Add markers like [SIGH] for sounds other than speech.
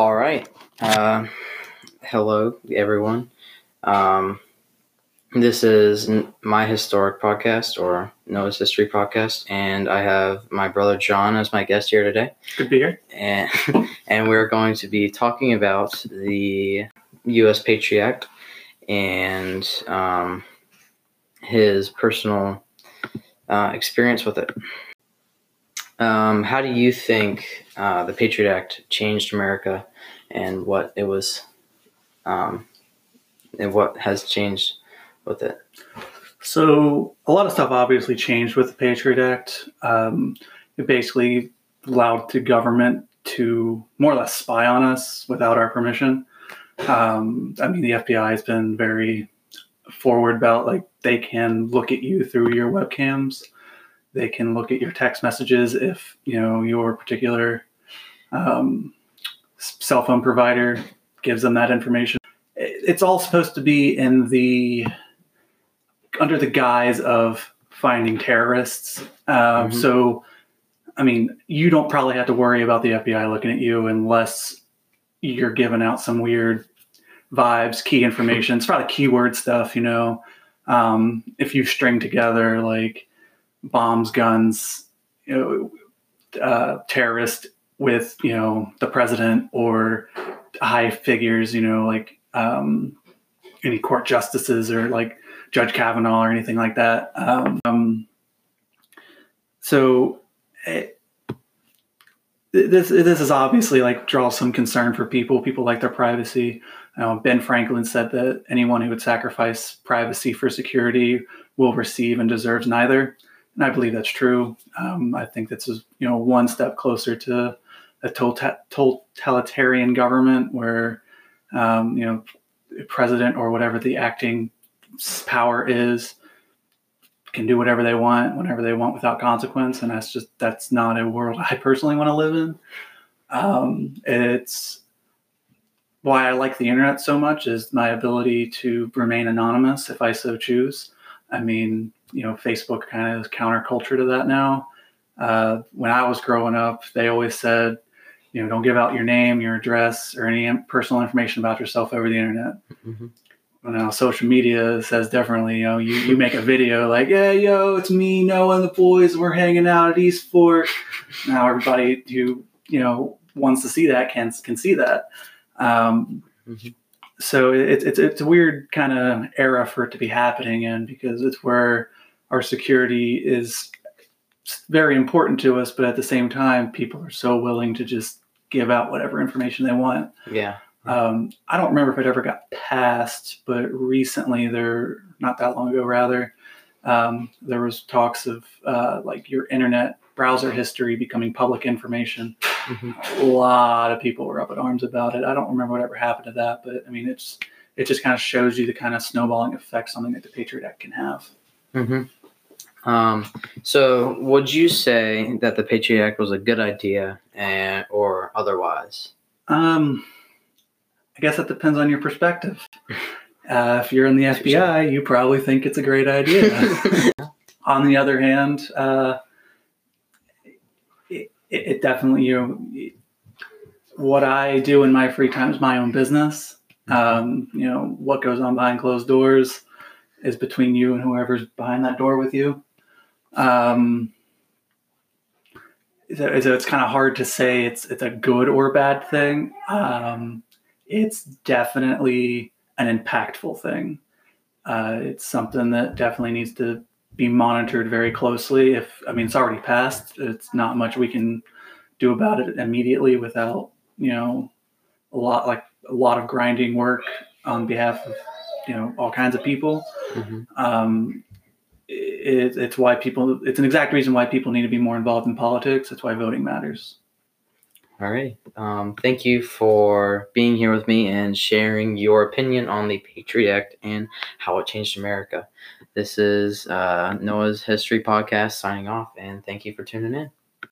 All right. Uh, hello, everyone. Um, this is n- my historic podcast or Noah's History podcast, and I have my brother John as my guest here today. Good to be here. and [LAUGHS] and we're going to be talking about the U.S. Patriot Act and um, his personal uh, experience with it. Um, how do you think uh, the Patriot Act changed America, and what it was, um, and what has changed with it? So, a lot of stuff obviously changed with the Patriot Act. Um, it basically allowed the government to more or less spy on us without our permission. Um, I mean, the FBI has been very forward about like they can look at you through your webcams. They can look at your text messages if you know your particular um, cell phone provider gives them that information. It's all supposed to be in the under the guise of finding terrorists. Um, Mhm. So, I mean, you don't probably have to worry about the FBI looking at you unless you're giving out some weird vibes, key information. It's probably keyword stuff, you know. Um, if you string together like bombs, guns, you know, uh, terrorist with you know the president or high figures, you know, like um, any court justices or like Judge Kavanaugh or anything like that. Um, um, so it, this this is obviously like draws some concern for people. People like their privacy. Ben Franklin said that anyone who would sacrifice privacy for security will receive and deserves neither, and I believe that's true. Um, I think that's you know one step closer to a tota- totalitarian government where um, you know president or whatever the acting power is can do whatever they want whenever they want without consequence. And that's just that's not a world i personally want to live in. Um, it's why i like the internet so much is my ability to remain anonymous if i so choose i mean you know facebook kind of is counterculture to that now uh, when i was growing up they always said you know don't give out your name your address or any personal information about yourself over the internet Mhm. now social media says differently. You know, you, you make a video like, yeah, yo, it's me, Noah, and the boys. We're hanging out at East Fork. Now everybody who you know wants to see that can can see that. Um, Mhm. So it's it's it's a weird kind of era for it to be happening in because it's where our security is very important to us, but at the same time, people are so willing to just give out whatever information they want. Yeah. Um, I don't remember if it ever got passed, but recently there, not that long ago, rather, um, there was talks of uh, like your internet browser history becoming public information. Mhm. A lot of people were up at arms about it. I don't remember whatever happened to that, but I mean, it's it just kind of shows you the kind of snowballing effect something like the Patriot Act can have. hmm Um, so, would you say that the Patriot Act was a good idea, and or otherwise? Um, I guess that depends on your perspective. [LAUGHS] Uh, if you're in the FBI, you probably think it's a great idea. [LAUGHS] on the other hand, uh, it, it definitely you know what I do in my free time is my own business. Um, you know what goes on behind closed doors is between you and whoever's behind that door with you. Um, so, so it's kind of hard to say it's it's a good or bad thing. Um, it's definitely an impactful thing. Uh, it's something that definitely needs to be monitored very closely. If I mean, it's already passed. It's not much we can do about it immediately without you know a lot like a lot of grinding work on behalf of you know all kinds of people. Mhm. Um, it, it's why people. It's an exact reason why people need to be more involved in politics. It's why voting matters. All right. Um, thank you for being here with me and sharing your opinion on the Patriot Act and how it changed America. This is uh, Noah's History Podcast signing off, and thank you for tuning in.